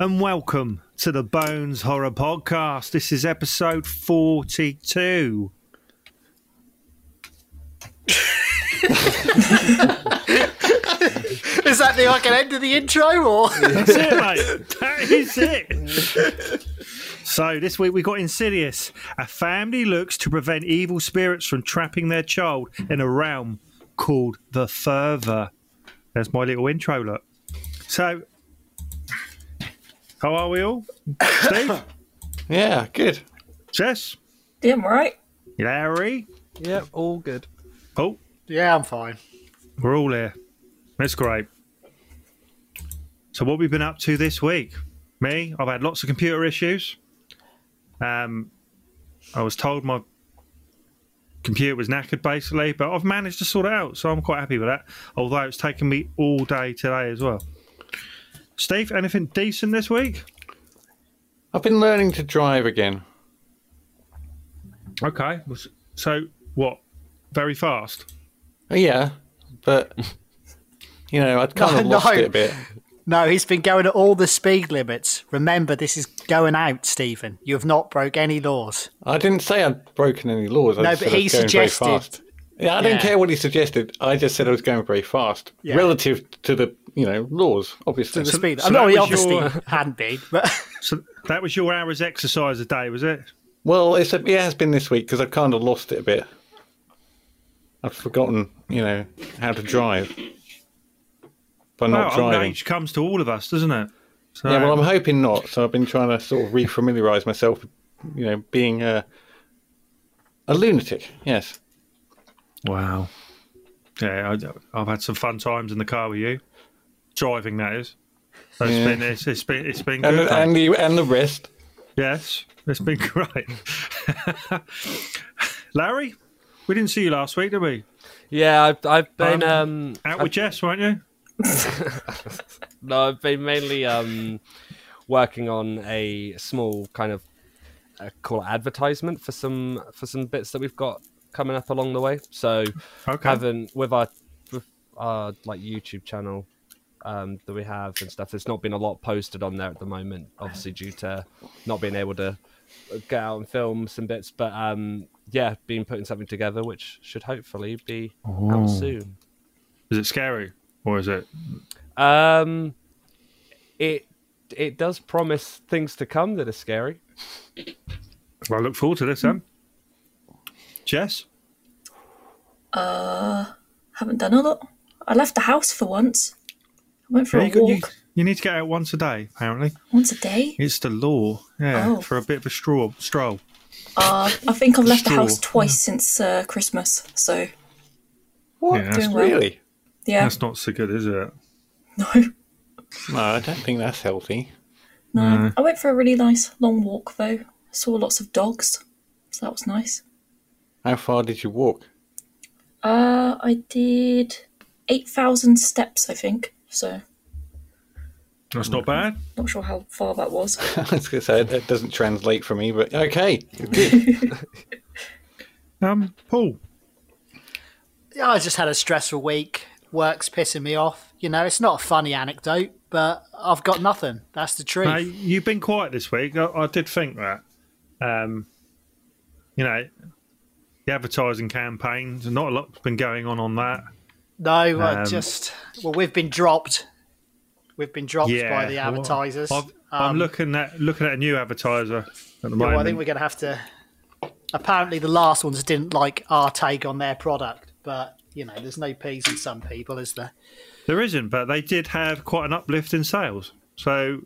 and welcome to the Bones Horror Podcast. This is episode 42. Is that the like an end of the intro or? That's it, mate. That is it. So, this week we got Insidious. A family looks to prevent evil spirits from trapping their child in a realm called the Further. There's my little intro look. So, how are we all? Steve? Yeah, good. Jess? Yeah, I'm right. Larry? Yep, all good. Oh, Yeah, I'm fine. We're all here. That's great. So, what we've been up to this week? Me, I've had lots of computer issues. Um, I was told my computer was knackered basically, but I've managed to sort it out, so I'm quite happy with that. Although it's taken me all day today as well. Steve, anything decent this week? I've been learning to drive again. Okay. So, what? Very fast? Oh, yeah, but you know, I'd kind of No, lost no. it a bit. No, he's been going at all the speed limits. Remember, this is going out, Stephen. You have not broke any laws. I didn't say I'd broken any laws. I No, just but he was going very suggested- Yeah, I didn't care what he suggested. I just said I was going very fast Yeah. relative to the you know laws, obviously. The speed. so I know he obviously your- uh, hadn't been, but So, that was your hours exercise a day, was it? Well, it's a, it's been this week because I've kind of lost it a bit. I've forgotten, you know, how to drive by not well, old driving. age comes to all of us, doesn't it? So, Yeah, well, I'm hoping not. So I've been trying to sort of refamiliarise myself, you know, being a a lunatic. Yes. Wow. Yeah, I, I've had some fun times in the car with you, driving. That is. So it's Yeah. been it's, it's been it's been And good. and mate. the and the rest. yes, it's been great. Larry, we didn't see you last week, did we? Yeah, I've, I've been Um, um, Out with Jess, weren't you? no, I've been mainly um working on a small kind of uh, call it advertisement for some for some bits that we've got coming up along the way. So Okay. haven't with our with our like YouTube channel um, that we have and stuff. There's not been a lot posted on there at the moment, obviously due to not being able to get out and film some bits. But um, yeah, been putting something together, which should hopefully be out soon. Is it scary or is it? Um, it it does promise things to come that are scary. Well, I look forward to this then. Jess, Uh, Haven't done a lot. I left the house for once. I went for Yeah, a you, got- walk you, you need to get out once a day. Apparently, once a day. it's the law. Yeah, Oh. for a bit of a straw stroll. Uh, I think I've left the house twice since uh, Christmas. So What? Yeah, that's, doing well. Really? yeah, that's not so good, is it? no, No, I don't think that's healthy. no. I went for a really nice long walk though. Saw lots of dogs, so that was nice. How far did you walk? Uh, I did eight thousand steps, I think. So That's not bad. not sure how far that was. I was going to say that doesn't translate for me, but okay. Good. Um, Paul. yeah, I just had a stressful week. Work's pissing me off. You know, it's not a funny anecdote, but I've got nothing. That's the truth. No, you've been quiet this week. I, I did think that. Um, you know, the advertising campaigns, not a lot's been going on on that. No, Um, just well, we've been dropped. We've been dropped Yeah, by the advertisers. I've, I'm Um, looking at looking at a new advertiser at the moment. well, I think we're going to have to. Apparently, the last ones didn't like our take on their product, but you know, there's no peas in some people, is there? There isn't, but they did have quite an uplift in sales. So,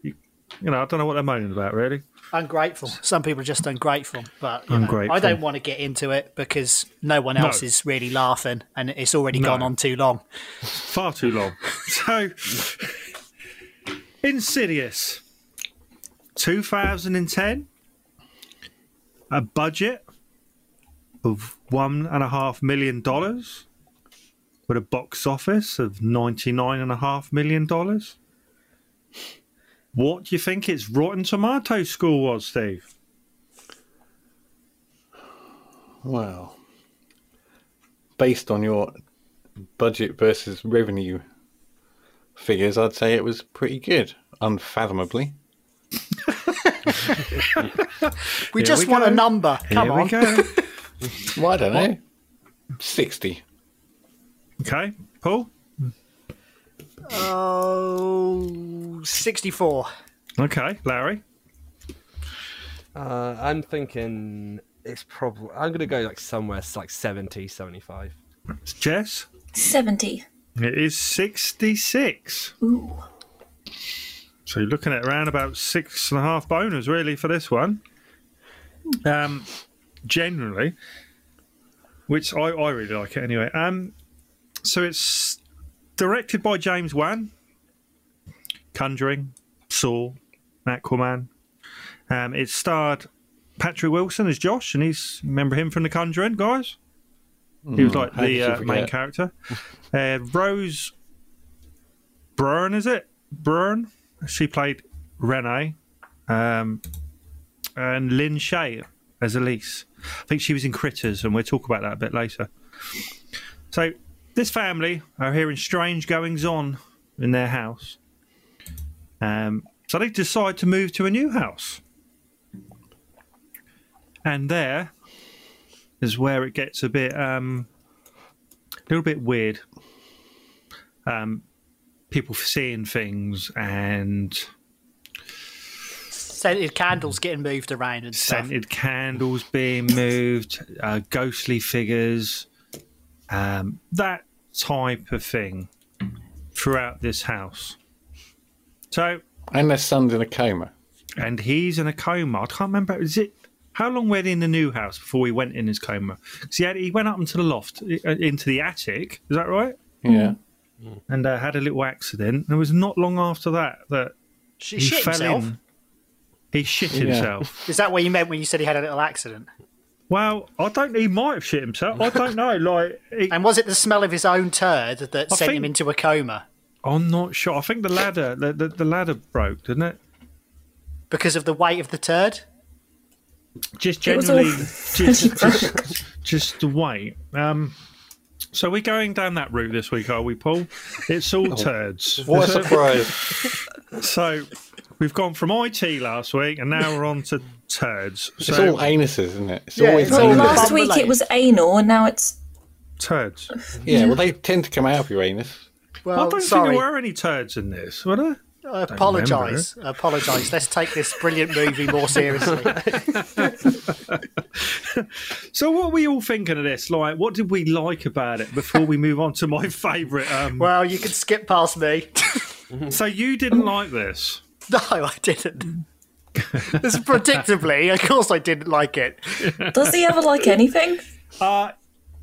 you know, I don't know what they're moaning about, really. Ungrateful. Some people are just ungrateful, but you know, I don't want to get into it because no one else No. is really laughing, and it's already No. gone on too long. Far too long. so, Insidious, 2010, a budget of one and a half million dollars, with a box office of ninety nine and a half million dollars. What do you think its Rotten Tomato score was, Steve? Well, based on your budget versus revenue figures, I'd say it was pretty good, unfathomably. We Here just we want a number. Come Here on. we go. Well, I don't know. 60. okay, Paul. Oh, 64. Okay, Larry. Uh, I'm thinking it's probably. I'm going to go like somewhere s- like 70, 75. Jess. 70. It is 66. Ooh. So you're looking at around about six and a half boners really for this one. Um, generally, which I, I really like it anyway. Um, so it's directed by James Wan. Conjuring, Saw, Aquaman. Um, it starred Patrick Wilson as Josh, and he's remember him from The Conjuring, guys. He was like how the uh, main character. Uh, Rose Byrne, is it? Byrne. She played Renee. Um, and Lin Shaye as Elise. I think she was in Critters, and we'll talk about that a bit later. So, this family are hearing strange goings on in their house. Um, so, they decide to move to a new house. And there is where it gets a bit, um, a little bit weird. Um, people seeing things and Scented candles getting moved around and stuff. scented candles being moved, uh, ghostly figures, um, that type of thing throughout this house. So, And their son's in a coma. and he's in a coma. I can't remember. Is it how long were they in the new house before he went in his coma? Because he had, he went up into the loft, uh, into the attic. Is that right? Yeah. And uh, had a little accident. And it was not long after that that She he shit fell himself. in. He shit Yeah. himself. Is that what you meant when you said he had a little accident? Well, I don't. He might have shit himself. I don't know. Like, he, And was it the smell of his own turd that I sent him into a coma I'm not sure. I think the ladder, the, the, the ladder broke, didn't it? because of the weight of the turd? Just It all generally, just, just, just the weight. Um, so we're going down that route this week, are we, Paul? It's all turds. What a surprise. So we've gone from IT last week, and now we're on to turds. It's all anuses, isn't it? It's Yeah, always Well, anus. last- last week it was anal, and now it's. turds. Yeah, well, they tend to come out of your anus. Well, I don't sorry. think there were any turds in this, were there? I apologise. I apologise. Let's take this brilliant movie more seriously. So what were we all thinking of this? Like, what did we like about it before we move on to my favourite? Um, well, you can skip past me. so you didn't like this? no, I didn't. This predictably, of course, I didn't like it. Does he ever like anything? Uh,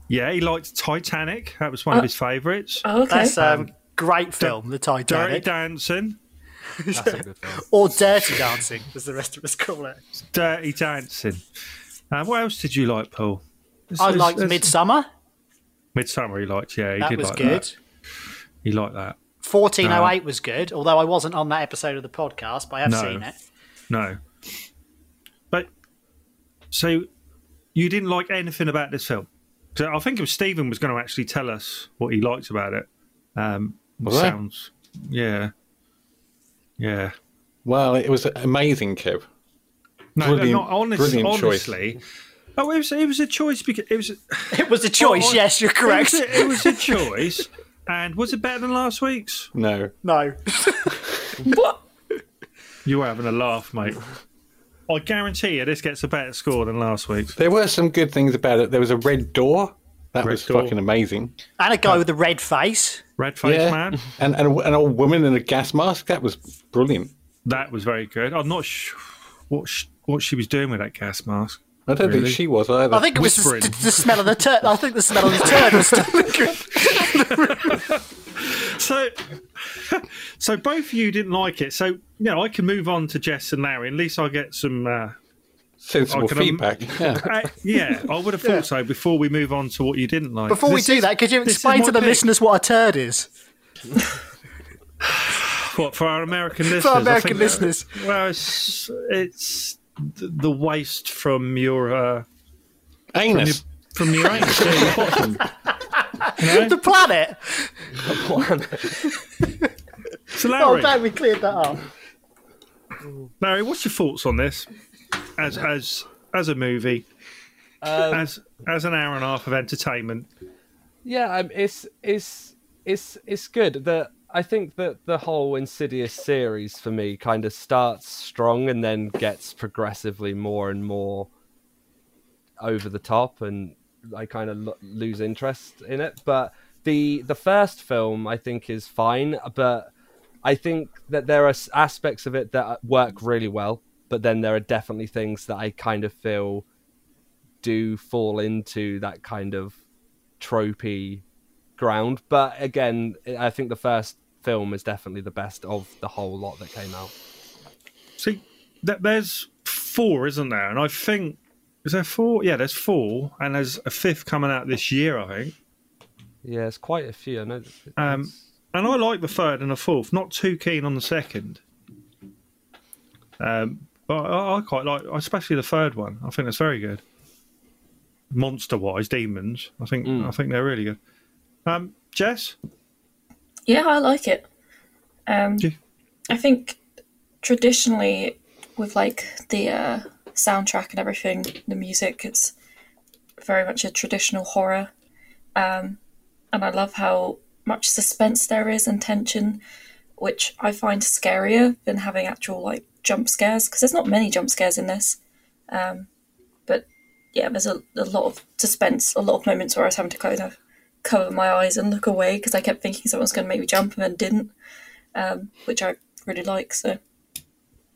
yeah, he liked Titanic. That was one of his favourites. Oh, okay. That's um, great film, The Titanic. Dirty Dancing. That's a good film. or Dirty Dancing, as the rest of us call it. Dirty Dancing. Uh, what else did you like, Paul? I liked Midsommar. Midsommar. He liked. Yeah, he That did was like good. that. He liked that. 1408 was good, although I wasn't on that episode of the podcast, but I have No. seen it. No. But so you didn't like anything about this film? So I think it was Stephen was going to actually tell us what he liked about it. Um, Was I? sounds. Yeah. Yeah. Well, it was amazing, Kev. No, Brilliant- not honest, brilliant choice. honestly. Oh, it was it was a choice because it was It was a choice, Well, yes, you're It correct. was, a, it was a choice. And was it better than last week's? No. No. what? You were having a laugh, mate. I guarantee you this gets a better score than last week's. There were some good things about it. There was a red door. That Red was door. fucking amazing. And a guy with a red face. Red Face yeah. Man. And, and a- an old woman in a gas mask. That was brilliant. That was very good. I'm not sure what sh- what she was doing with that gas mask. I don't Really? think she was either. I think it was the, the smell of the turd. I think the smell of the turd was still good. So, so both of you didn't like it. So you know, I can move on to Jess and Larry. At least I get some. Uh, sensible I can, um, feedback. yeah. uh, yeah, I would have thought so. Before we move on to what you didn't like. Before we do is- that, could you explain to the pick. listeners what a turd is? What for our American listeners? For I American think- listeners. Well, it's it's the waste from your uh, from your, Anus. from your anus, your bottom. You know? The planet. So Oh, Larry, glad we cleared that up. Larry, what's your thoughts on this? As as as a movie, as as an hour and a half of entertainment. Yeah, um, it's it's it's it's good. The I think that the whole Insidious series for me kind of starts strong and then gets progressively more and more over the top, and I kind of lo- lose interest in it. But the the first film I think is fine, but I think that there are aspects of it that uh, work really well. But then there are definitely things that I kind of feel do fall into that kind of tropey ground. But again, I think the first film is definitely the best of the whole lot that came out. See, there's four, isn't there? And I think is there four? Yeah, there's four, and there's a fifth coming out this year, I think. Yeah, it's quite a few. I know. Um, and I like the third and the fourth. Not too keen on the second. Um, but I, I quite like, especially the third one. I think that's very good. Monster-wise, demons. I think I think they're really good. Um, Jess, Yeah, I like it. Um, Yeah. I think traditionally, with like the uh, soundtrack and everything, the music, it's very much a traditional horror. Um, and I love how much suspense there is and tension, which I find scarier than having actual like jump scares because there's not many jump scares in this. Um, but yeah, there's a, a lot of suspense, a lot of moments where I was having to kind of cover my eyes and look away because I kept thinking someone's going to make me jump and then didn't, um, which I really like. So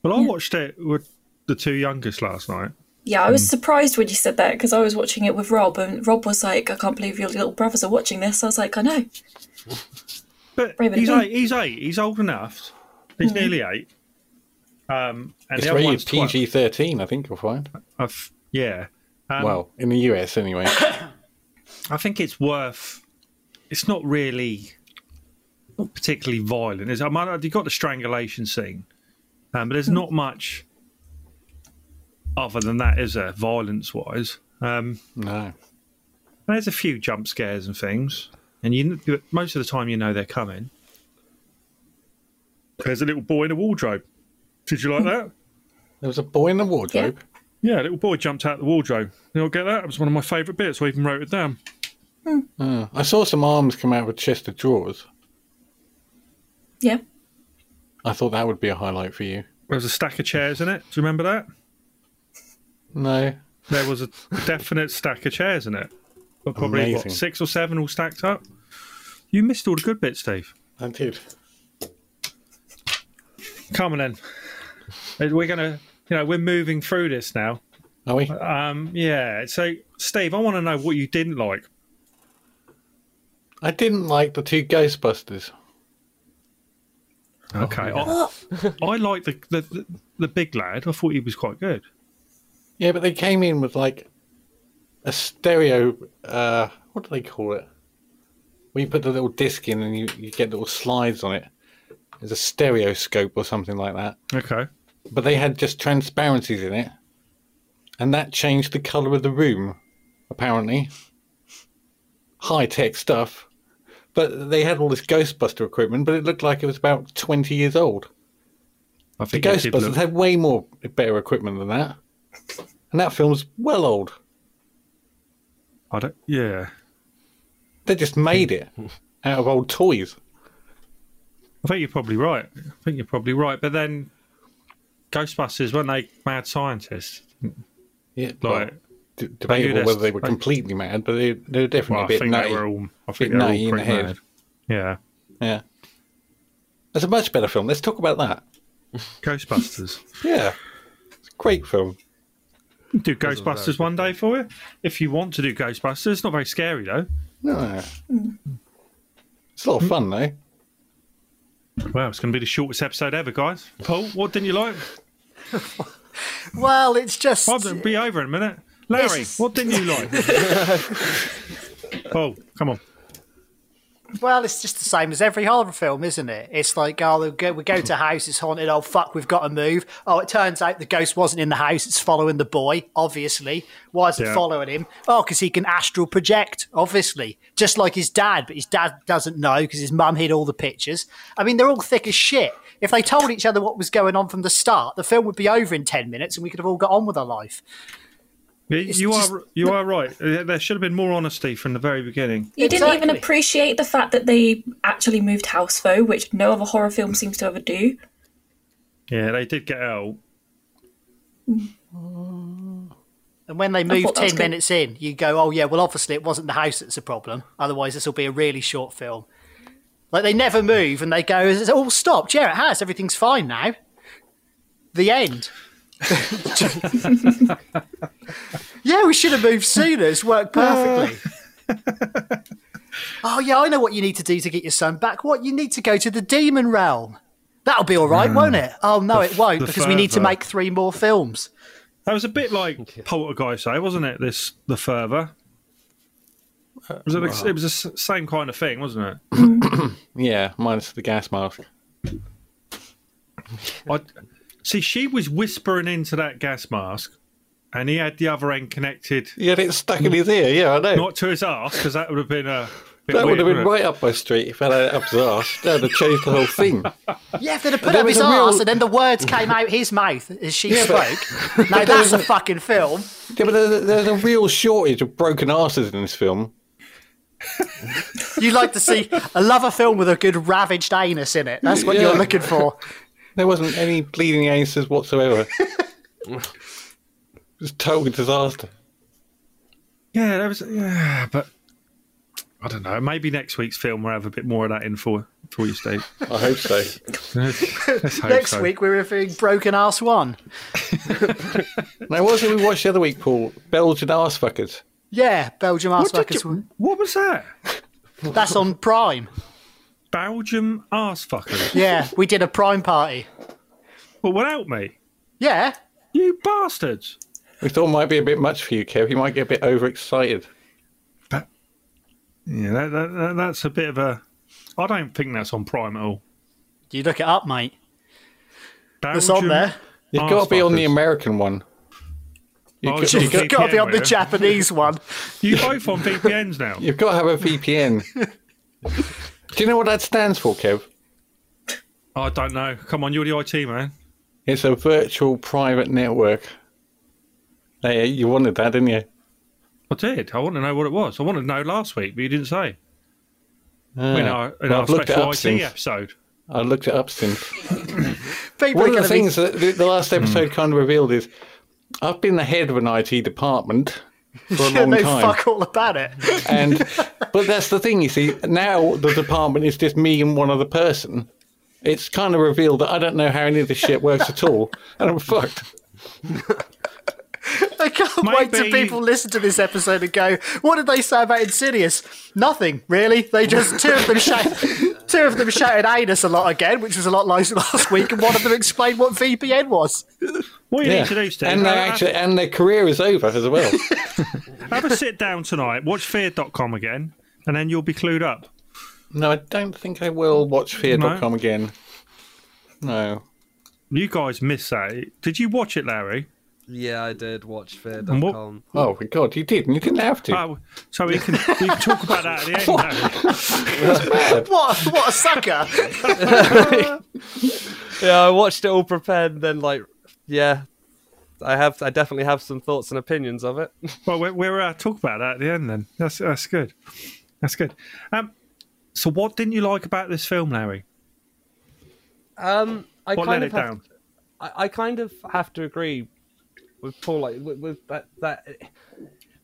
well, I watched it with the two youngest last night. yeah, I was surprised when you said that because I was watching it with Rob and Rob was like, "I can't believe your little brothers are watching this." I was like, "I know." But Brave he's eight. He's eight. He's old enough. He's nearly eight. Um, and It's the rated. PG thirteen, I think you'll find. I've- yeah. Um, well, in the US anyway. I think it's worth. It's not really, not particularly violent. Is I mean, you got the strangulation scene, um, but there's not much other than that, is there? Violence wise, um, no. there's a few jump scares and things, and you most of the time you know they're coming. There's a little boy in a wardrobe. Did you like that? There was a boy in the wardrobe. Yeah, a little boy jumped out of the wardrobe. You know, get that? It was one of my favourite bits. I even wrote it down. Uh, I saw some arms come out of a chest of drawers. Yeah, I thought that would be a highlight for you. There was a stack of chairs in it. Do you remember that? No. There was a definite stack of chairs in it. But probably what, six or seven all stacked up. You missed all the good bits, Steve. I did. Come on then. We're gonna, you know, we're moving through this now. Are we? Um, yeah. So, Steve, I want to know what you didn't like. I didn't like the two Ghostbusters. Okay, I, I like the, the the the big lad. I thought he was quite good. Yeah, but they came in with like a stereo. Uh, what do they call it? When you put the little disc in and you, you get little slides on it. There's a stereoscope or something like that. Okay. But they had just transparencies in it. And that changed the colour of the room, apparently. High tech stuff. But they had all this Ghostbuster equipment, but it looked like it was about 20 years old. I think did Ghostbusters look- had way more better equipment than that. And that film's well old. I don't. Yeah. They just made it out of old toys. I think you're probably right. I think you're probably right. But then, Ghostbusters weren't they mad scientists? Yeah, Like, well, d- debatable this- whether they were completely mad, but they, they were definitely well, a I bit think nutty. they were all. I think they were all nutty in the head. mad. Yeah. Yeah. It's a much better film. Let's talk about that. Ghostbusters. Yeah. It's a great film. Do Ghostbusters one day for you if you want to do Ghostbusters. It's not very scary though. No. It's a lot of fun, though. Well, it's going to be the shortest episode ever, guys. Paul, what didn't you like? Well, it's just. I'll be over in a minute. Larry, This is- what didn't you like? Paul, come on. Well, it's just the same as every horror film, isn't it? It's like, oh, we go, we go to a house, it's haunted. Oh, fuck, we've got to move. Oh, it turns out the ghost wasn't in the house, it's following the boy, obviously. Why is it Yeah. following him? Oh, because he can astral project, obviously. Just like his dad, but his dad doesn't know because his mum hid all the pictures. I mean, they're all thick as shit. If they told each other what was going on from the start, the film would be over in 10 minutes and we could have all got on with our life. You It's you just- are you are right. Uh, There should have been more honesty from the very beginning. You didn't even appreciate the fact that they actually moved house, though, which no other horror film seems to ever do. Yeah, they did get out. And when they move thought that 10 good. minutes in, you go, oh, yeah, well, obviously it wasn't the house that's a problem. Otherwise, this will be a really short film. Like, they never move and they go, it's all stopped. Yeah, it has. Everything's fine now. The end. yeah, we should have moved sooner. It's worked perfectly. oh, yeah, I know what you need to do to get your son back. What? You need to go to the demon realm. That'll be all right, won't it? Oh, no, it won't, the because we need to make three more films. That was a bit like Poltergeist, eh, wasn't it? This the further. Was it, the- it was the same kind of thing, wasn't it? Yeah, minus the gas mask. I, see, she was whispering into that gas mask, and he had the other end connected, He had it stuck in his ear. Yeah, I know. not to his ass, because that would have been a bit that would have been wouldn't it? right up my street if I had it up his arse. That would have changed the whole thing. Yeah, if they'd have put There up his a real- arse and then the words came out his mouth as she Yeah, but- spoke. now that's a fucking film. Yeah, but there's, there's a real shortage of broken asses in this film. You like to see I love a film with a good ravaged anus in it. That's what Yeah. you're looking for. There wasn't any bleeding anuses whatsoever. it was total disaster. Yeah, that was yeah, but I don't know. Maybe next week's film we'll have a bit more of that in for for you, Steve. I hope so. Let's hope Next so. week we're reviewing Broken Ass One. Now, what was it we watched the other week, Paul? Belgian arse fuckers. Yeah, Belgium Ass What, Fuckers. you- what was that? That's on Prime. Belgium arse fuckers. Yeah, we did a Prime party. Well, without me, Yeah, you bastards. We thought it might be a bit much for you, Kev. You might get a bit overexcited. But Yeah, that, that, that, that's a bit of a. I don't think that's on Prime at all. Do you look it up, mate. It's on there. You've got to be on the. American one. You Oh, got, it's you on got, VPN, You've got to be on the will? Japanese one. You both on VPNs now. you've got to have a VPN. Do you know what that stands for, Kev? I don't know. Come on, you're the IT man. It's a virtual private network. Hey, you wanted that, didn't you? I did. I want to know what it was. I wanted to know last week, but you didn't say. Ah, in our, in well, our I've looked it special up IT since. ept I looked it up since. People One of the going to be things that the, the last episode kind of revealed is I've been the head of an IT department for a long know time. fuck all about it. And but that's the thing, you see. Now the department is just me and one other person. It's kind of revealed that I don't know how any of this shit works at all, and I'm fucked. I can't wait till people listen to this episode and go, "What did they say about Insidious?" Nothing really. They just two of them shout, two of them shouted anus a lot again, which was a lot nicer last week, and one of them explained what VPN was. What you Yeah, need to do, Steve, and their have, actually and their career is over as well. have a sit down tonight, watch Fear.com again, and then you'll be clued up. no, I don't think I will watch Fear.com again. No. You guys miss that. Did you watch it, Larry? Yeah, I did watch what- Fear.com. Oh my god, you did, and you didn't have to. Oh, so we can, we can talk about that at the end. Larry. What? What a sucker! Yeah, I watched it all prepared, and then like, yeah, I have, I definitely have some thoughts and opinions of it. Well, we're, we're uh, talk about that at the end then. That's that's good. That's good. Um, so what didn't you like about this film, Larry? Um, I What kind let of it have, down? I, I kind of have to agree with Paul, like with, with that that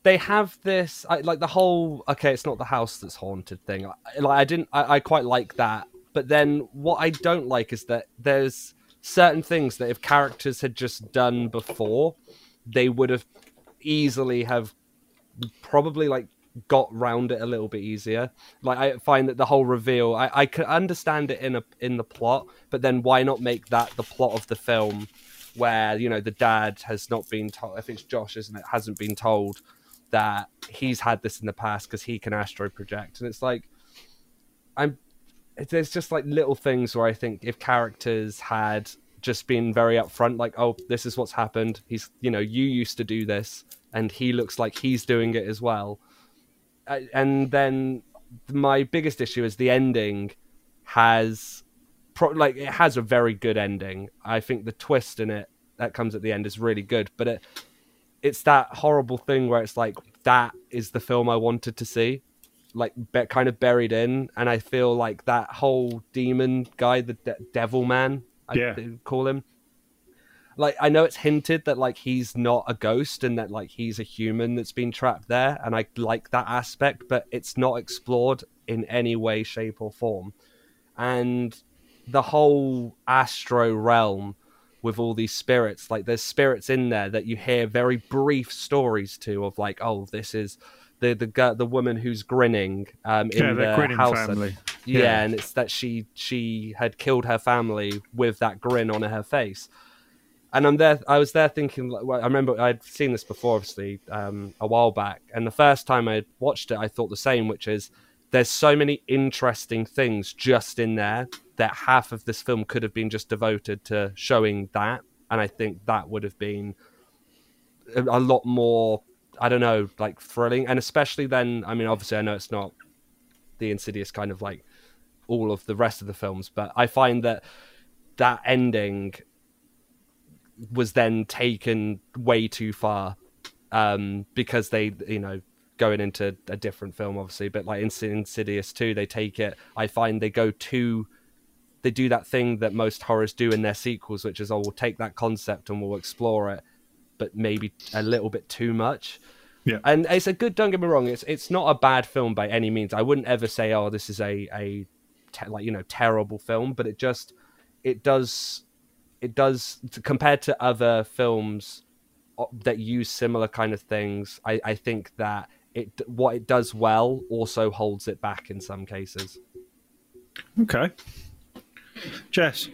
they have this like the whole okay, it's not the house that's haunted thing. Like I didn't, I, I quite like that, but then what I don't like is that there's certain things that if characters had just done before, they would have easily have probably like got round it a little bit easier. Like I find that the whole reveal, I, I could understand it in a in the plot, but then why not make that the plot of the film, where you know the dad has not been told. I think it's Josh, isn't it? Hasn't been told that he's had this in the past because he can astro project, and it's like. I'm there's just like little things where I think if characters had just been very upfront, like, oh, this is what's happened. He's, you know, you used to do this, and he looks like he's doing it as well. And then my biggest issue is the ending has, pro- like, it has a very good ending. I think the twist in it that comes at the end is really good, but it, it's that horrible thing where it's like that is the film I wanted to see like be- kind of buried in and i feel like that whole demon guy the de- devil man i Yeah. call him like i know it's hinted that like he's not a ghost and that like he's a human that's been trapped there and i like that aspect but it's not explored in any way shape or form and the whole astro realm with all these spirits. Like there's spirits in there that you hear very brief stories to of like oh this is the the the woman who's grinning um in Yeah, the the grinning house. family. yeah, Yeah. and it's that she she had killed her family with that grin on her face. And i'm there i was there thinking well, i remember i'd seen this before obviously um a while back. And the first time i watched it i thought the same which is there's so many interesting things just in there that half of this film could have been just devoted to showing that. And i think that would have been a, lot more i don't know like thrilling. And especially then i mean obviously i know it's not the insidious kind of like all of the rest of the films but i find that that ending was then taken way too far um because they you know going into a different film obviously but like in insidious 2 they take it i find they go too they do that thing that most horrors do in their sequels which is oh we'll take that concept and we'll explore it but maybe a little bit too much Yeah. and it's a good don't get me wrong it's it's not a bad film by any means i wouldn't ever say oh this is a a te- like you know terrible film but it just it does it does compared to other films that use similar kind of things i i think that it what it does well also holds it back in some cases Okay. Jess.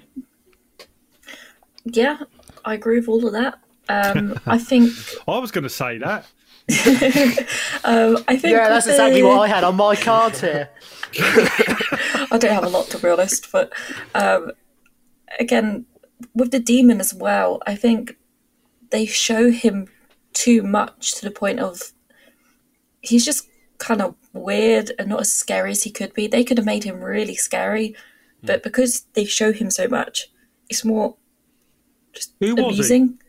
Yeah, I agree with all of that. Um, I think. I was going to say that. Um, I think. Yeah, that's with exactly what I had on my cards here. I don't have a lot to be honest, but um, again, with the demon as well, I think they show him too much to the point of he's just kind of weird and not as scary as he could be. They could have made him really scary, but because they show him so much, it's more just Who was he? amusing.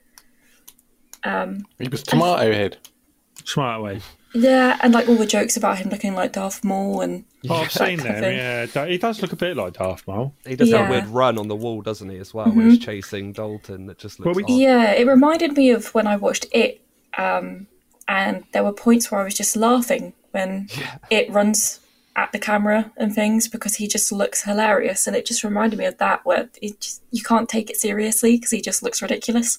He was Tomato Head. Smart way. Yeah, and like all the jokes about him looking like Darth Maul and Oh, I've seen them. Yeah, he does look a bit like Darth Maul. he does that Yeah. Mm-hmm. weird run on the wall doesn't he as well when he's chasing dalton that just looks Well, we- Yeah, it reminded me of when I watched it, um, and there were points where I was just laughing when it runs at the camera and things because he just looks hilarious, and it just reminded me of that where it just, you can't take it seriously because he just looks ridiculous.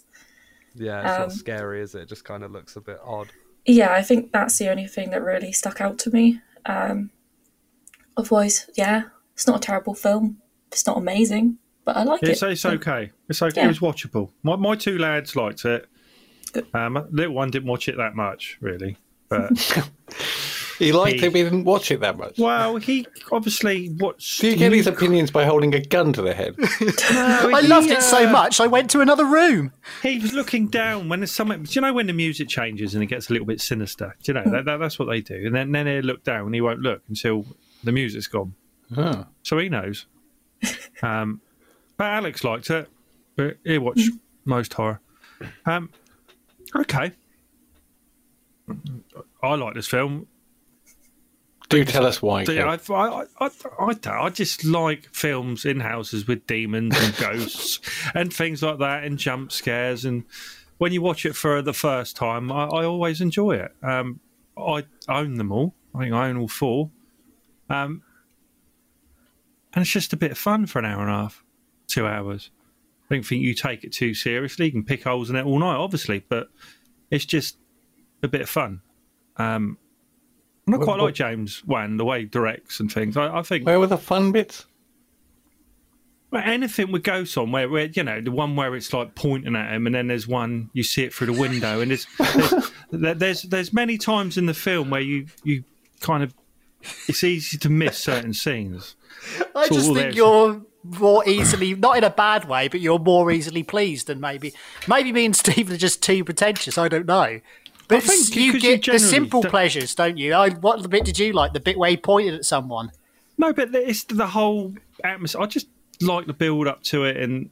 Yeah, it's Um, not scary, is it? It just kind of looks a bit odd. Yeah, I think that's the only thing that really stuck out to me. Um, otherwise, yeah, it's not a terrible film. It's not amazing, but I like It's, it. it's okay. It's okay. Yeah. It was watchable. My my two lads liked it. Um, little one didn't watch it that much, really. But He liked He- it, but he didn't watch it that much. well, he obviously watched. Do you get his opinions by holding a gun to the head? I loved it so much, I went to another room. He was looking down when there's something. Do you know when the music changes and it gets a little bit sinister? Do you know that, that, that's what they do? And then then he'll look down and he won't look until the music's gone. Oh. So he knows. Um, but Alex liked it. But he watched most horror. Um, okay. I like this film. Do tell us why. Yeah, I, I, I, I, I just like films in houses with demons and ghosts and things like that and jump scares. And when you watch it for the first time, I, I always enjoy it. Um, I own them all. I think I own all four. Um, and it's just a bit of fun for an hour and a half, two hours. I don't think you take it too seriously. You can pick holes in it all night, obviously, but it's just a bit of fun. Um, and I What- quite what- like James Wan, the way he directs and things. I, I think Where were the fun bits? well, anything with ghosts on, where, where you know the one where it's like pointing at him, and then there's one you see it through the window, and there's there's, there's there's many times in the film where you you kind of it's easy to miss certain scenes. I So just think you're more easily, not in a bad way, but you're more easily pleased than maybe. Maybe me and Steve are just too pretentious. I don't know. But think you get the simple don't- pleasures, don't you? I, what the bit did you like? The bit where he pointed at someone. No, but it's the whole atmosphere. I just like the build up to it, and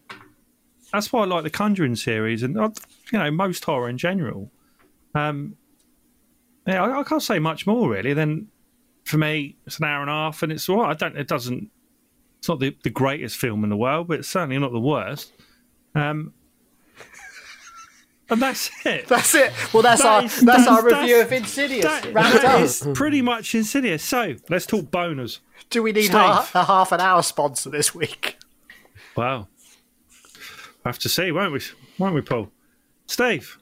that's why I like the Conjuring series, and uh, you know most horror in general. Um, yeah, I, I can't say much more really. Then for me, it's an hour and a half, and it's all right. I don't. It doesn't. It's not the, the greatest film in the world, but it's certainly not the worst. Um, and that's it. That's it. Well, that's That our is- that's, our review that's- of Insidious. That, Wrapped that up. is pretty much insidious. So let's talk boners. Do we need a, a half an hour sponsor this week? Wow. We'll have to see, won't we? Won't we, Paul? Steve,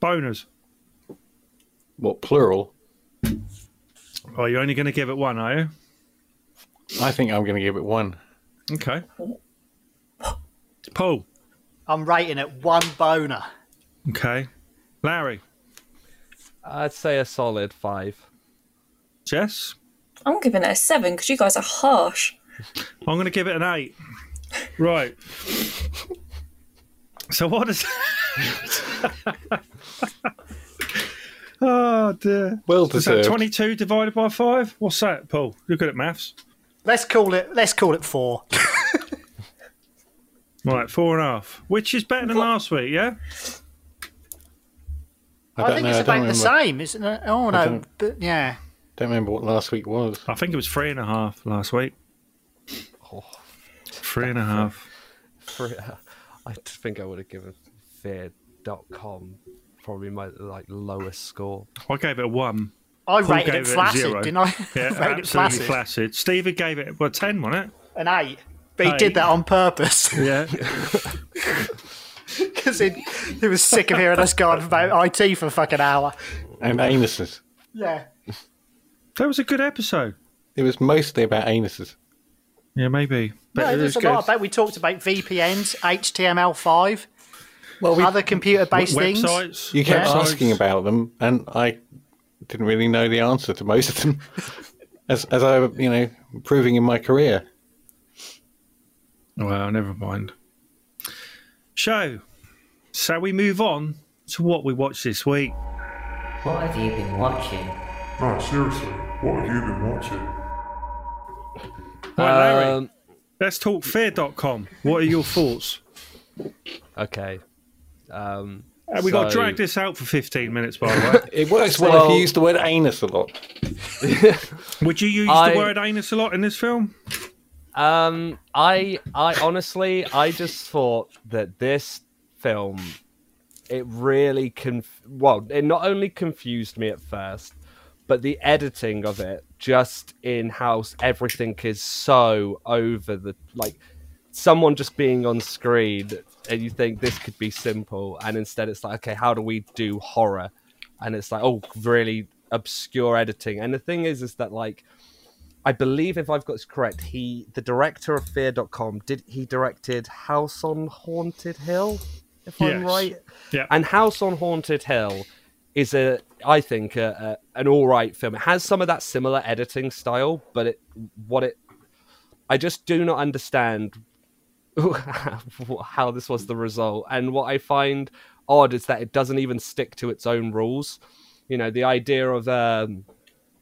boners. What plural? Oh, you're only going to give it one, are you? I think I'm going to give it one. Okay. Paul. I'm rating it one boner. Okay. Larry. I'd say a solid five. Jess. I'm giving it a seven because you guys are harsh. I'm going to give it an eight. Right. So what is? oh dear. Well Is that deserved. 22 divided by five? What's that, Paul? You're good at maths. Let's call it. Let's call it four. Right, four and a half. Which is better than last week, yeah? I I, don't think know. it's I don't about the same, isn't it? Oh no, but yeah. Don't remember what last week was. I think it was three and a half last week. Oh. Three and a half. For, I think I would have given fear.com probably my like lowest score. I gave it a one. I Paul rated gave it it a flaccid, zero. didn't I? Yeah, rated it absolutely flaccid. flaccid. Stevie gave it well ten, wasn't An eight. But he did that on purpose? Yeah. because he, he was sick of hearing us go on about IT for a fucking hour. And anuses. Yeah. that was a good episode. It was mostly about anuses. Yeah, maybe. But No, there's was a lot good. about. We talked about VPNs, HTML5, Well, we, other computer-based things. Websites. you kept websites. asking about them, and I didn't really know the answer to most of them. as as I, you know, proving in my career. Well, never mind. So, shall we move on to what we watched this week? What have you been watching? No, seriously, what have you been watching? Right, Larry, Um, let's talk fear.com. What are your thoughts? okay. Um, Uh, we got to so- drag this out for 15 minutes, by the way. It works well, if you use the word anus a lot. Would you use I- the word anus a lot in this film? Um, I, I honestly, I just thought that this film, it really conf- well, it not only confused me at first, but the editing of it, just in house, everything is so over the like, someone just being on screen, and you think this could be simple, and instead it's like, okay, how do we do horror? And it's like, oh, really obscure editing. And the thing is, is that like. I believe if I've got this correct, he the director of Fear.com did he directed House on Haunted Hill, if I'm Yes. right. Yeah. And House on Haunted Hill is a I think a, a, an all right film. It has some of that similar editing style, but it what it I just do not understand how this was the result. And what I find odd is that it doesn't even stick to its own rules. You know, the idea of um,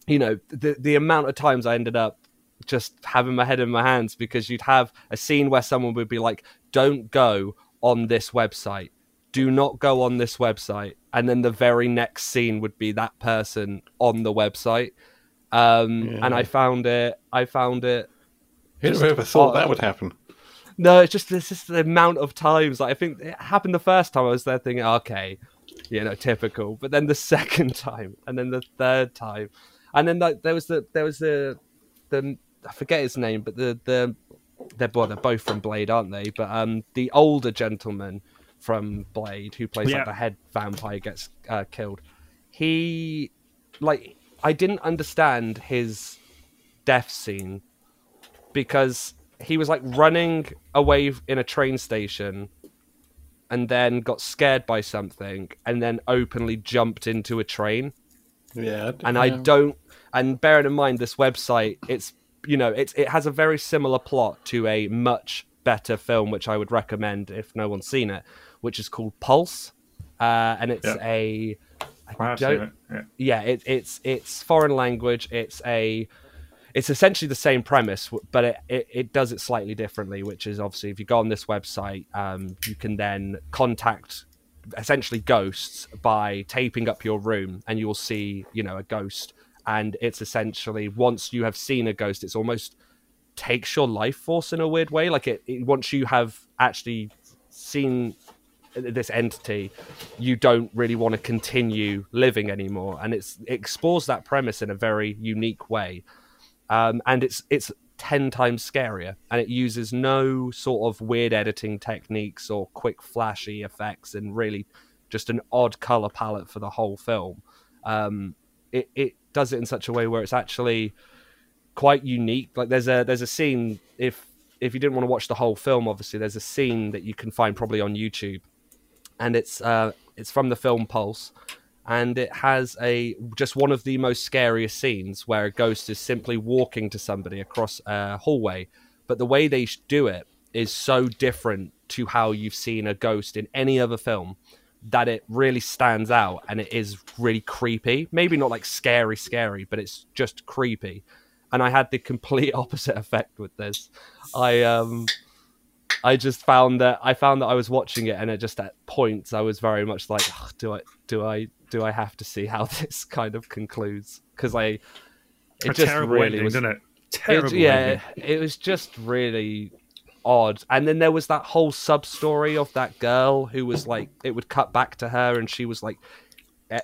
you know, the the amount of times I ended up just having my head in my hands because you'd have a scene where someone would be like, "Don't go on this website. Do not go on this website." And then the very next scene would be that person on the website. Um, And I found it. I found it Who'd have ever thought that would happen? no, it's just it's just the amount of times. Like I think it happened the first time I was there thinking, okay, you know, typical. But then the second time, and then the third time, and then like, there was the there was the the I forget his name, but the the they're well, they're both from Blade, aren't they? But um, the older gentleman from Blade who plays Yeah. like the head vampire gets uh, killed. He like I didn't understand his death scene because he was like running away in a train station and then got scared by something and then openly jumped into a train Yeah, and I don't. And bearing in mind this website, it's you know it's it has a very similar plot to a much better film, which I would recommend if no one's seen it, which is called Pulse, uh, and it's Yeah. a I don't- it. Yeah. yeah, it, it's it's foreign language. It's a it's essentially the same premise, but it, it, it does it slightly differently. Which is obviously if you go on this website, um, you can then contact essentially ghosts by taping up your room, and you will see you know a ghost. And it's essentially once you have seen a ghost, it's almost takes your life force in a weird way. Like it, it once you have actually seen this entity, you don't really want to continue living anymore, and it's it explores that premise in a very unique way, um, and it's it's ten times scarier, and it uses no sort of weird editing techniques or quick flashy effects, and really just an odd color palette for the whole film. Um, it it does it in such a way where it's actually quite unique. Like there's a there's a scene if if you didn't want to watch the whole film, obviously there's a scene that you can find probably on YouTube, and it's uh it's from the film Pulse, and it has a just one of the most scariest scenes where a ghost is simply walking to somebody across a hallway, but the way they do it is so different to how you've seen a ghost in any other film that it really stands out and it is really creepy. Maybe not like scary, scary, but it's just creepy. And I had the complete opposite effect with this. I um I just found that I found that I was watching it and it just at points I was very much like "Ugh, do I do I do I have to see how this kind of concludes because I it A just terrible really ending, was it? it, yeah, ending. it was just really odd. And then there was that whole sub story of that girl who was like, it would cut back to her, and she was like,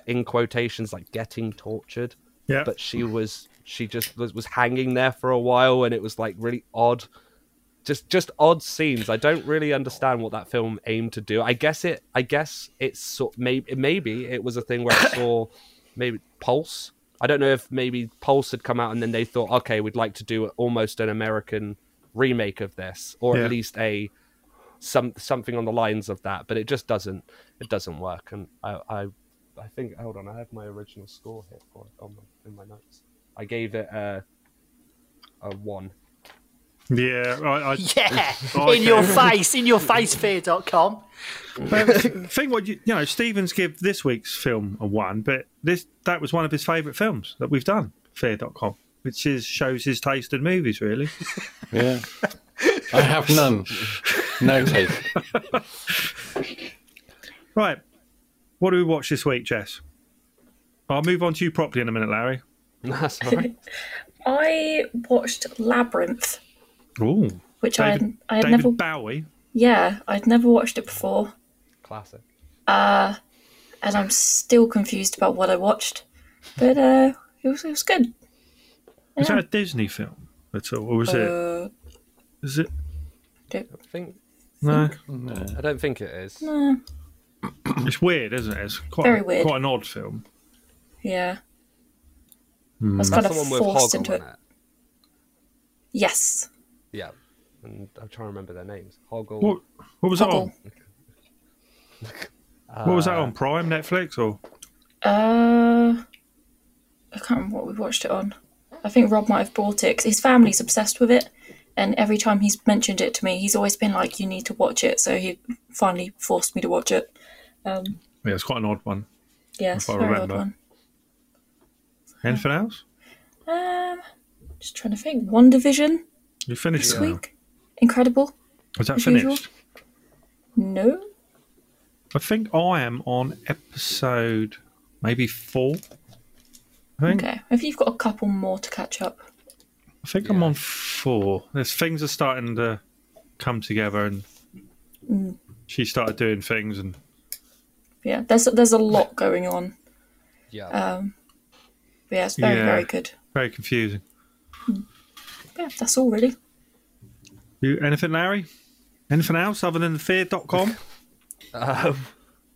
in quotations, like getting tortured. Yeah. But she was, she just was, was hanging there for a while, and it was like really odd. Just, just odd scenes. I don't really understand what that film aimed to do. I guess it, I guess it's sort maybe, maybe it was a thing where it saw maybe Pulse. I don't know if maybe Pulse had come out and then they thought, okay, we'd like to do almost an American remake of this, or Yeah. at least a some something on the lines of that. But it just doesn't it doesn't work. And I I, I think hold on, I have my original score here for it on my, in my notes. I gave it a a one. Yeah, I, I Yeah, Okay. in your face, in your face, fear.com. Well, th- think what you, you know. Stevens give this week's film a one, but this that was one of his favourite films that we've done. Fear.com, which is shows his taste in movies. Really, Yeah. I have none. No taste. right. What do we watch this week, Jess? I'll move on to you properly in a minute, Larry. That's all right. I watched Labyrinth, Ooh, which David, I I had David never Bowie. yeah I'd never watched it before, Classic. and I'm still confused about what I watched, but uh, it was it was good. Is Yeah. that a Disney film at all, or was it? Uh, Is it? I think No, I don't think it is. nah, it's weird, isn't it? It's quite Very weird. quite an odd film. yeah, Hmm. I was That's kind the of one forced Hoggle into it. it. Yes, Yeah. And I'm trying to remember their names. Hoggle. What? What was that Hoggle. on? What was that on? Prime, Netflix, or? Uh, I can't remember what we watched it on. I think Rob might have bought it 'cause his family's obsessed with it, and every time he's mentioned it to me, he's always been like, "You need to watch it." So he finally forced me to watch it. Um, Yeah, it's quite an odd one. yeah, I a very odd one. Anything else? Um, just trying to think. WandaVision You finished this it? now? week. Incredible. Was that as usual. finished? No. I think I am on episode maybe four. I think. Okay. If you've got a couple more to catch up. I think I'm on four. There's things are starting to come together, and Mm. she started doing things, and Yeah, there's there's a lot going on. Yeah. Um, but yeah, it's very Yeah. very good. very confusing. Yeah, that's all really. You anything, Larry? Anything else other than the fear.com? Um,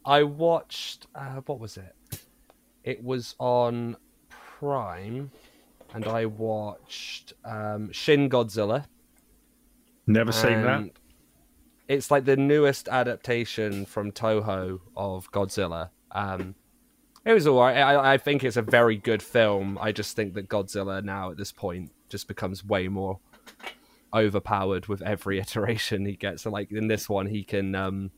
I watched. Uh, what was it? It was on Prime, and I watched um, Shin Godzilla. Never seen that. It's like the newest adaptation from Toho of Godzilla. Um, It was alright. I, I think it's a very good film. I just think that Godzilla now at this point just becomes way more overpowered with every iteration he gets. So like in this one, he can um,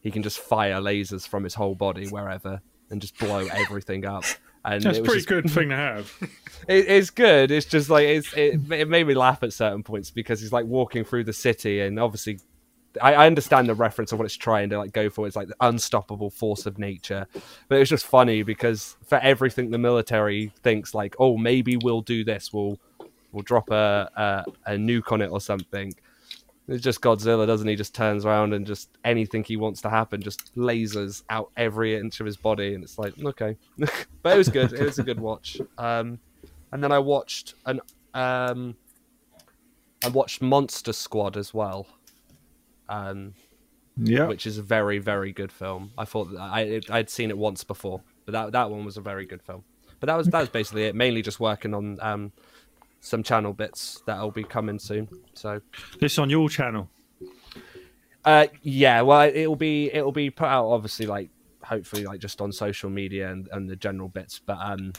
he can just fire lasers from his whole body wherever and just blow everything up. And That's pretty just- good thing to have. it, it's good. It's just like it's it, it made me laugh at certain points because he's like walking through the city, and obviously, I, I understand the reference of what it's trying to like go for. It's like the unstoppable force of nature, but it was just funny because for everything the military thinks like, oh, maybe we'll do this, we'll we'll drop a a, a nuke on it or something. It's just Godzilla, doesn't he? Just turns around and just anything he wants to happen, just lasers out every inch of his body, and it's like okay, but it was good. It was a good watch. Um, and then I watched an um, I watched Monster Squad as well, um, Yeah. which is a very very good film. I thought I I'd seen it once before, but that that one was a very good film. But that was that was basically it. Mainly just working on um, some channel bits that'll be coming soon. So This on your channel. uh, yeah, well, it'll be it'll be put out obviously like hopefully like just on social media and, and the general bits, but um,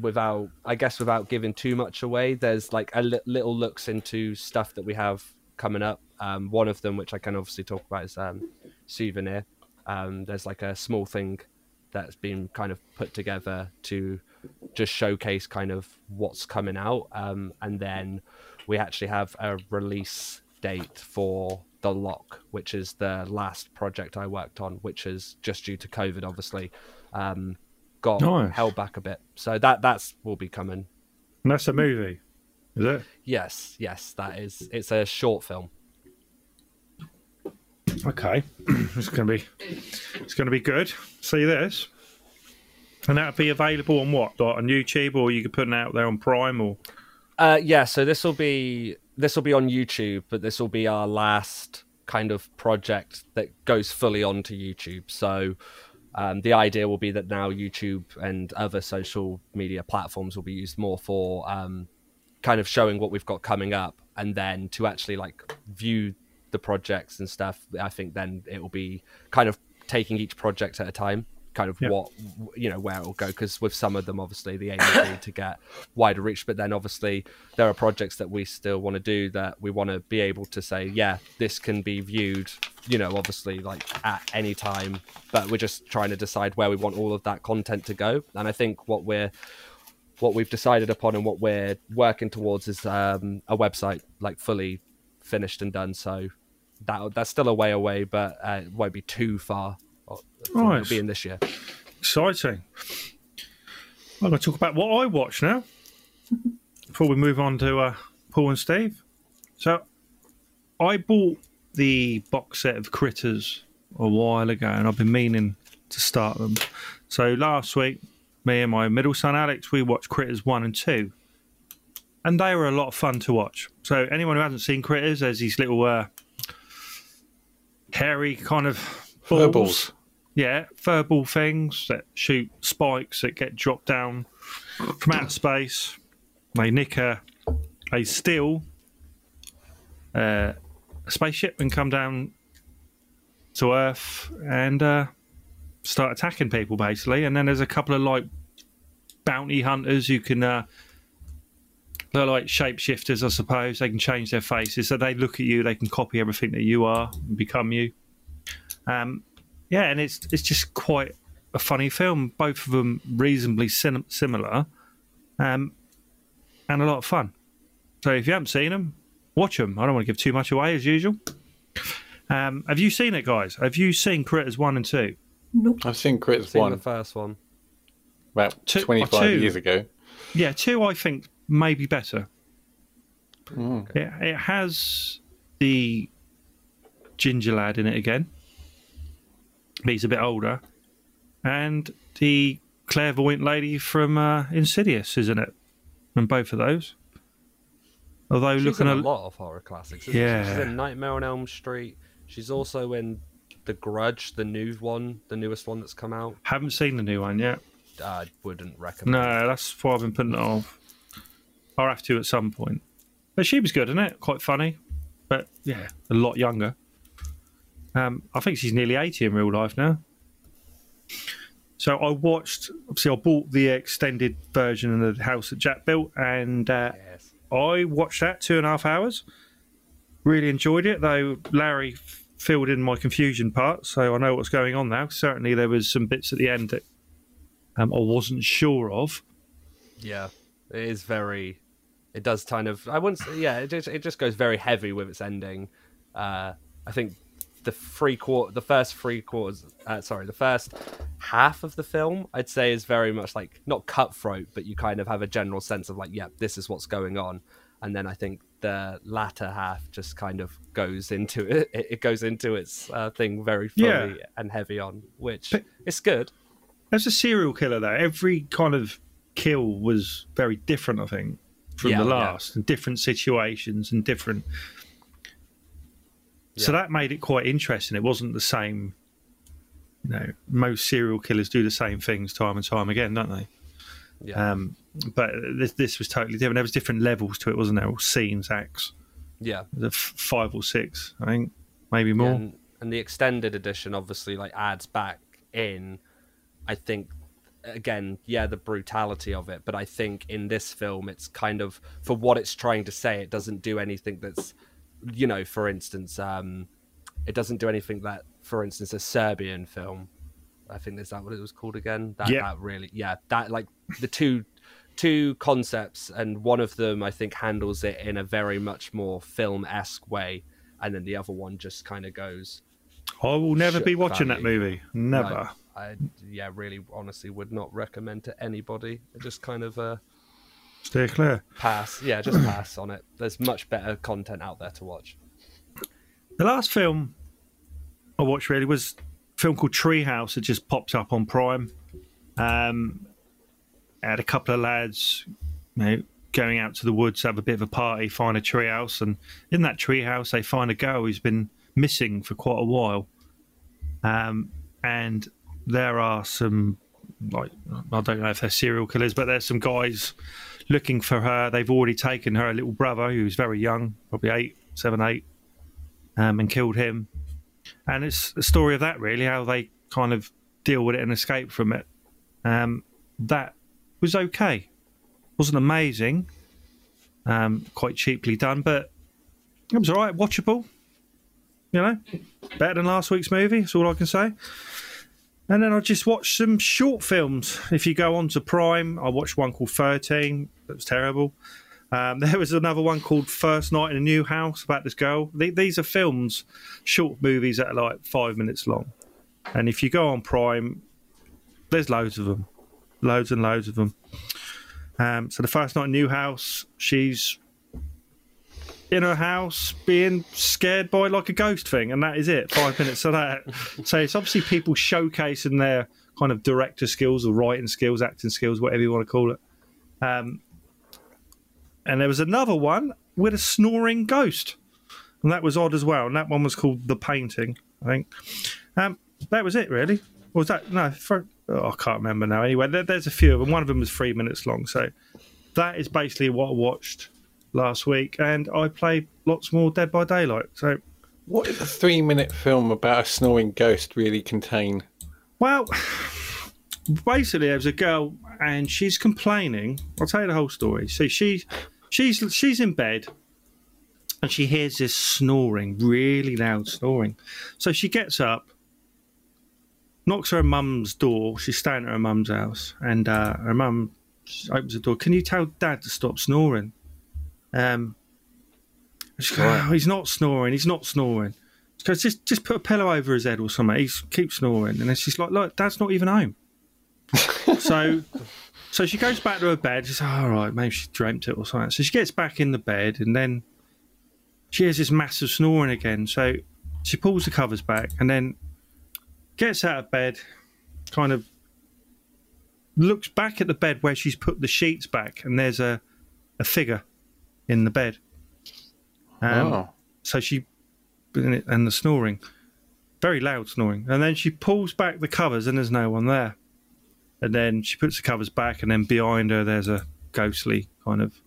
without I guess without giving too much away, there's like a li- little looks into stuff that we have coming up. Um, one of them, which I can obviously talk about, is um, souvenir. Um, there's like a small thing that's been kind of put together to just showcase kind of what's coming out, um, and then we actually have a release date for the lock which is the last project i worked on which is just due to covid obviously. Um got Nice. held back a bit. So that that's will be coming. And that's a movie, is it? yes yes that is. It's a short film. Okay, it's gonna be it's gonna be good. See this, and that'll be available on what? On YouTube, or you could put it out there on Prime, or Uh, yeah, so this will be this will be on YouTube, but this will be our last kind of project that goes fully onto YouTube. So um, the idea will be that now YouTube and other social media platforms will be used more for um, kind of showing what we've got coming up, and then to actually like view the projects and stuff. I think then it will be kind of taking each project at a time. Kind of Yeah. what you know where it will go because with some of them obviously the aim will be to get wider reach. But then obviously there are projects that we still want to do that we want to be able to say yeah this can be viewed you know obviously like at any time. But we're just trying to decide where we want all of that content to go. And i think what we're what we've decided upon and what we're working towards is um, a website like fully finished and done. So that that's still a way away but uh, it won't be too far it'll be in this year exciting. I'm going to talk about what I watch now before we move on to uh, Paul and Steve. So, I bought the box set of Critters a while ago, and I've been meaning to start them. So last week, me and my middle son Alex, we watched Critters one and two, and they were a lot of fun to watch. So anyone who hasn't seen Critters, there's these little uh, hairy kind of balls. Furballs. Yeah, furball things that shoot spikes that get dropped down from outer space. They nick a, they steal uh, a spaceship and come down to Earth and uh, start attacking people, basically. And then there's a couple of like bounty hunters who can. Uh, they're like shapeshifters, I suppose. They can change their faces, so they look at you. They can copy everything that you are and become you. Um, yeah, and it's it's just quite a funny film. Both of them reasonably sim- similar, um, and a lot of fun. So if you haven't seen them, watch them. I don't want to give too much away as usual. Um, have you seen it, guys? Have you seen Critters one and two? Nope. I've seen Critters seen one the first one about Two- 25 two. years ago. Yeah, two I think maybe better. Mm. It, it has the ginger lad in it again. But he's a bit older, and the clairvoyant lady from uh, Insidious isn't it, and both of those. Although She's looking in a a lot of horror classics. Isn't Yeah. she? she's in Nightmare on Elm Street. She's also in The Grudge, the new one, the newest one that's come out. haven't seen the new one yet. I wouldn't recommend. No, that's why I've been putting it off. I'll have to at some point. But she was good, isn't it? Quite funny, but yeah, a lot younger. Um, I think she's nearly eighty in real life now. So I watched. Obviously, I bought the extended version of the house that Jack built, and uh, Yes. I watched that two and a half hours. Really enjoyed it, though. Larry filled in my confusion part, so I know what's going on now. Certainly, there was some bits at the end that um, I wasn't sure of. Yeah, it is very. It does kind of. I wouldn't. Say, yeah, it just it just goes very heavy with its ending. Uh, I think the three quarter, the first three quarters. Uh, sorry, the first half of the film, I'd say, is very much like not cutthroat, but you kind of have a general sense of like, yeah, this is what's going on. And then I think the latter half just kind of goes into it. It goes into its uh, thing very fully Yeah. and heavy on, which But- it's good. As a serial killer, though, every kind of kill was very different. I think from Yeah, the yeah. last, and different situations and different. So that made it quite interesting. It wasn't the same. You know, most serial killers do the same things time and time again, don't they? Yeah, Um, but this this was totally different. There was different levels to it, wasn't there? Or scenes, acts, yeah. the f- five or six, I think, maybe more. Yeah, and, and the extended edition obviously like adds back in i think again yeah the brutality of it but i think in this film it's kind of for what it's trying to say it doesn't do anything that's you know for instance um it doesn't do anything that for instance a serbian film i think is that what it was called again that, Yeah. that really yeah that like the two two concepts and one of them i think handles it in a very much more film-esque way and then the other one just kind of goes I will never be watching that movie. Never. no, I yeah, really, honestly, would not recommend to anybody. Just kind of uh, Steer clear. pass. Yeah, just pass on it. There's much better content out there to watch. The last film I watched really was a film called Treehouse. It just popped up on Prime. Um, I had a couple of lads, you know, going out to the woods, have a bit of a party, find a treehouse, and in that treehouse they find a girl who's been missing for quite a while. Um, and there are some, like, I don't know if they're serial killers, but there's some guys looking for her. They've already taken her little brother, who's very young, probably eight, seven, eight, um, and killed him. And it's the story of that, really, how they kind of deal with it and escape from it. Um, that was okay. Wasn't amazing, um, quite cheaply done, but it was all right, watchable. You know, better than last week's movie. That's all I can say. And then I just watched some short films. If you go on to Prime, I watched one called 13. That was terrible. Um, there was another one called First Night in a New House about this girl. The- These are films, short movies that are like five minutes long. And if you go on Prime, there's loads of them. Loads and loads of them. Um, so the first night in New House, she's in her house being scared by like a ghost thing, and that is it. Five minutes of that. So it's obviously people showcasing their kind of director skills or writing skills, acting skills, whatever you want to call it. Um, and there was another one with a snoring ghost, and that was odd as well. And that one was called The Painting, I think. Um, that was it, really. Or was that no? For, oh, I can't remember now. Anyway, there, there's a few of them. One of them was three minutes long. So that is basically what I watched last week, and I played lots more Dead by Daylight. So, What does a three minute film about a snoring ghost really contain? well, basically, there's a girl, and she's complaining. I'll tell you the whole story. So she, she's she's in bed, and she hears this snoring, really loud snoring. So she gets up, knocks her mum's door. She's staying at her mum's house, and uh, her mum opens the door. Can you tell Dad to stop snoring? Um, goes, "Oh, he's not snoring. He's not snoring. She goes, just just put a pillow over his head or something. He keeps snoring, and then she's like, "Look, Dad's not even home." so, so she goes back to her bed. She's like, all right, maybe she dreamt it or something. So she gets back in the bed, and then she hears this massive snoring again. So she pulls the covers back, and then gets out of bed, kind of looks back at the bed where she's put the sheets back, and there's a a figure in the bed. Um, oh. so she and the snoring very loud snoring and then she pulls back the covers and there's no one there and then she puts the covers back and then behind her there's a ghostly kind of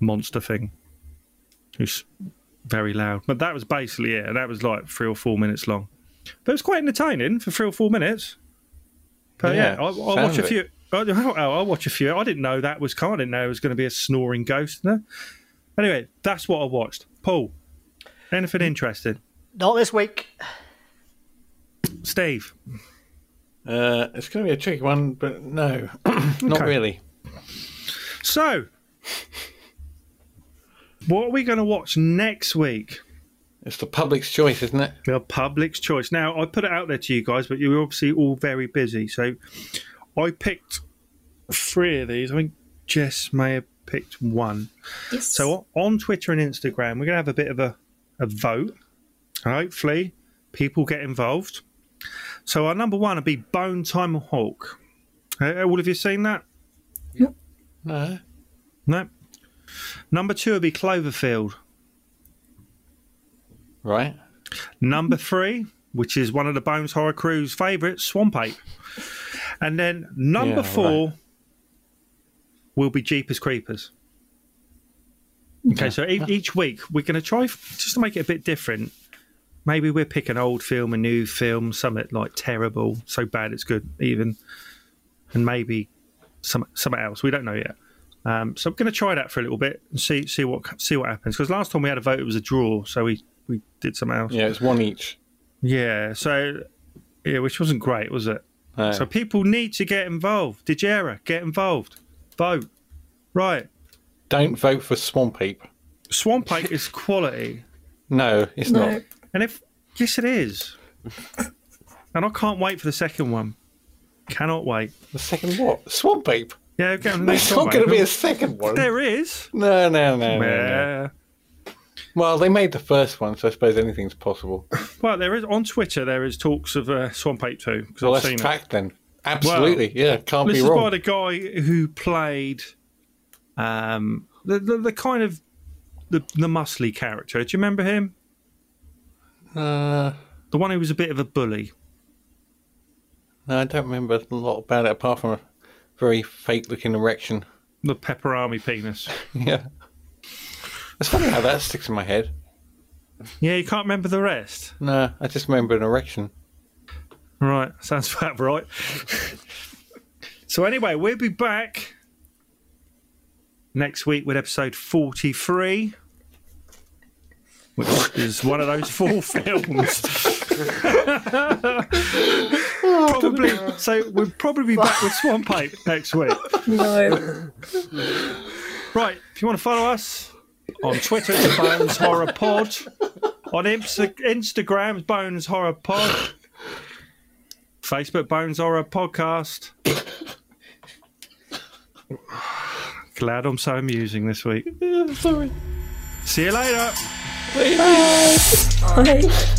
monster thing who's very loud but that was basically it and that was like three or four minutes long but it was quite entertaining for three or four minutes But yeah, Yeah, I, I'll watch a it. Few. I'll, I'll watch a few. I didn't know that was coming. I didn't know it was going to be a snoring ghost in there. Anyway, that's what I watched. Paul, anything interesting? Not this week. Steve, Uh, it's going to be a tricky one, but no, not Okay. really. so what are we going to watch next week? It's the public's choice, isn't it? The public's choice. Now, I put it out there to you guys, but you're obviously all very busy. So I picked three of these. I think Jess may have picked one. Yes. So on Twitter and Instagram, we're going to have a bit of a, a vote. And Hopefully, people get involved. So our number one would be Bone Tomahawk. Uh, all of you seen that? Yep. No. No. Number two would be Cloverfield. Right. Number three, which is one of the Bones Horror Crew's favourites, Swamp Ape. And then number Yeah, four right. will be Jeepers Creepers. Okay, so e- each week we're going to try just to make it a bit different. Maybe we'll pick an old film, a new film, something like terrible, so bad it's good, even, and maybe some something else. We don't know yet. Um, so I'm going to try that for a little bit and see see what see what happens. Because last time we had a vote, it was a draw, so we we did something else. Yeah, it's one each. Yeah, so yeah, which wasn't great, was it? No. So people need to get involved. Digera, get involved. Vote. Right. Don't vote for Swamp Ape. Swamp Ape is quality. No, it's no. not. And if yes it is. And I can't wait for the second one. Cannot wait. The second what? Swamp Ape? Yeah, go on, There's not going to be a second one. There is. No, no, no, no, no. Well, they made the first one, so I suppose anything's possible. Well, there is on Twitter. There is talks of uh, Swamp Ape two because Well, I've that's it. fact then. Absolutely. yeah, can't be wrong. This is by the guy who played um, the, the the kind of the the muscly character. Do you remember him? Uh, The one who was a bit of a bully. no, I don't remember a lot about it apart from a very fake looking erection. The pepperami penis. yeah. It's funny how that sticks in my head. Yeah, you can't remember the rest. No, I just remember an erection. Right, sounds about right. so anyway, we'll be back next week with episode forty-three, which is one of those four films. probably. So we'll probably be back with Swamp Ape next week. No. Right, if you want to follow us on Twitter, it's Bones Horror Pod. On Insta- Instagram, Bones Horror Pod. Facebook, Bones Horror Podcast. Glad I'm so amusing this week. Sorry. See you later. Bye. Bye.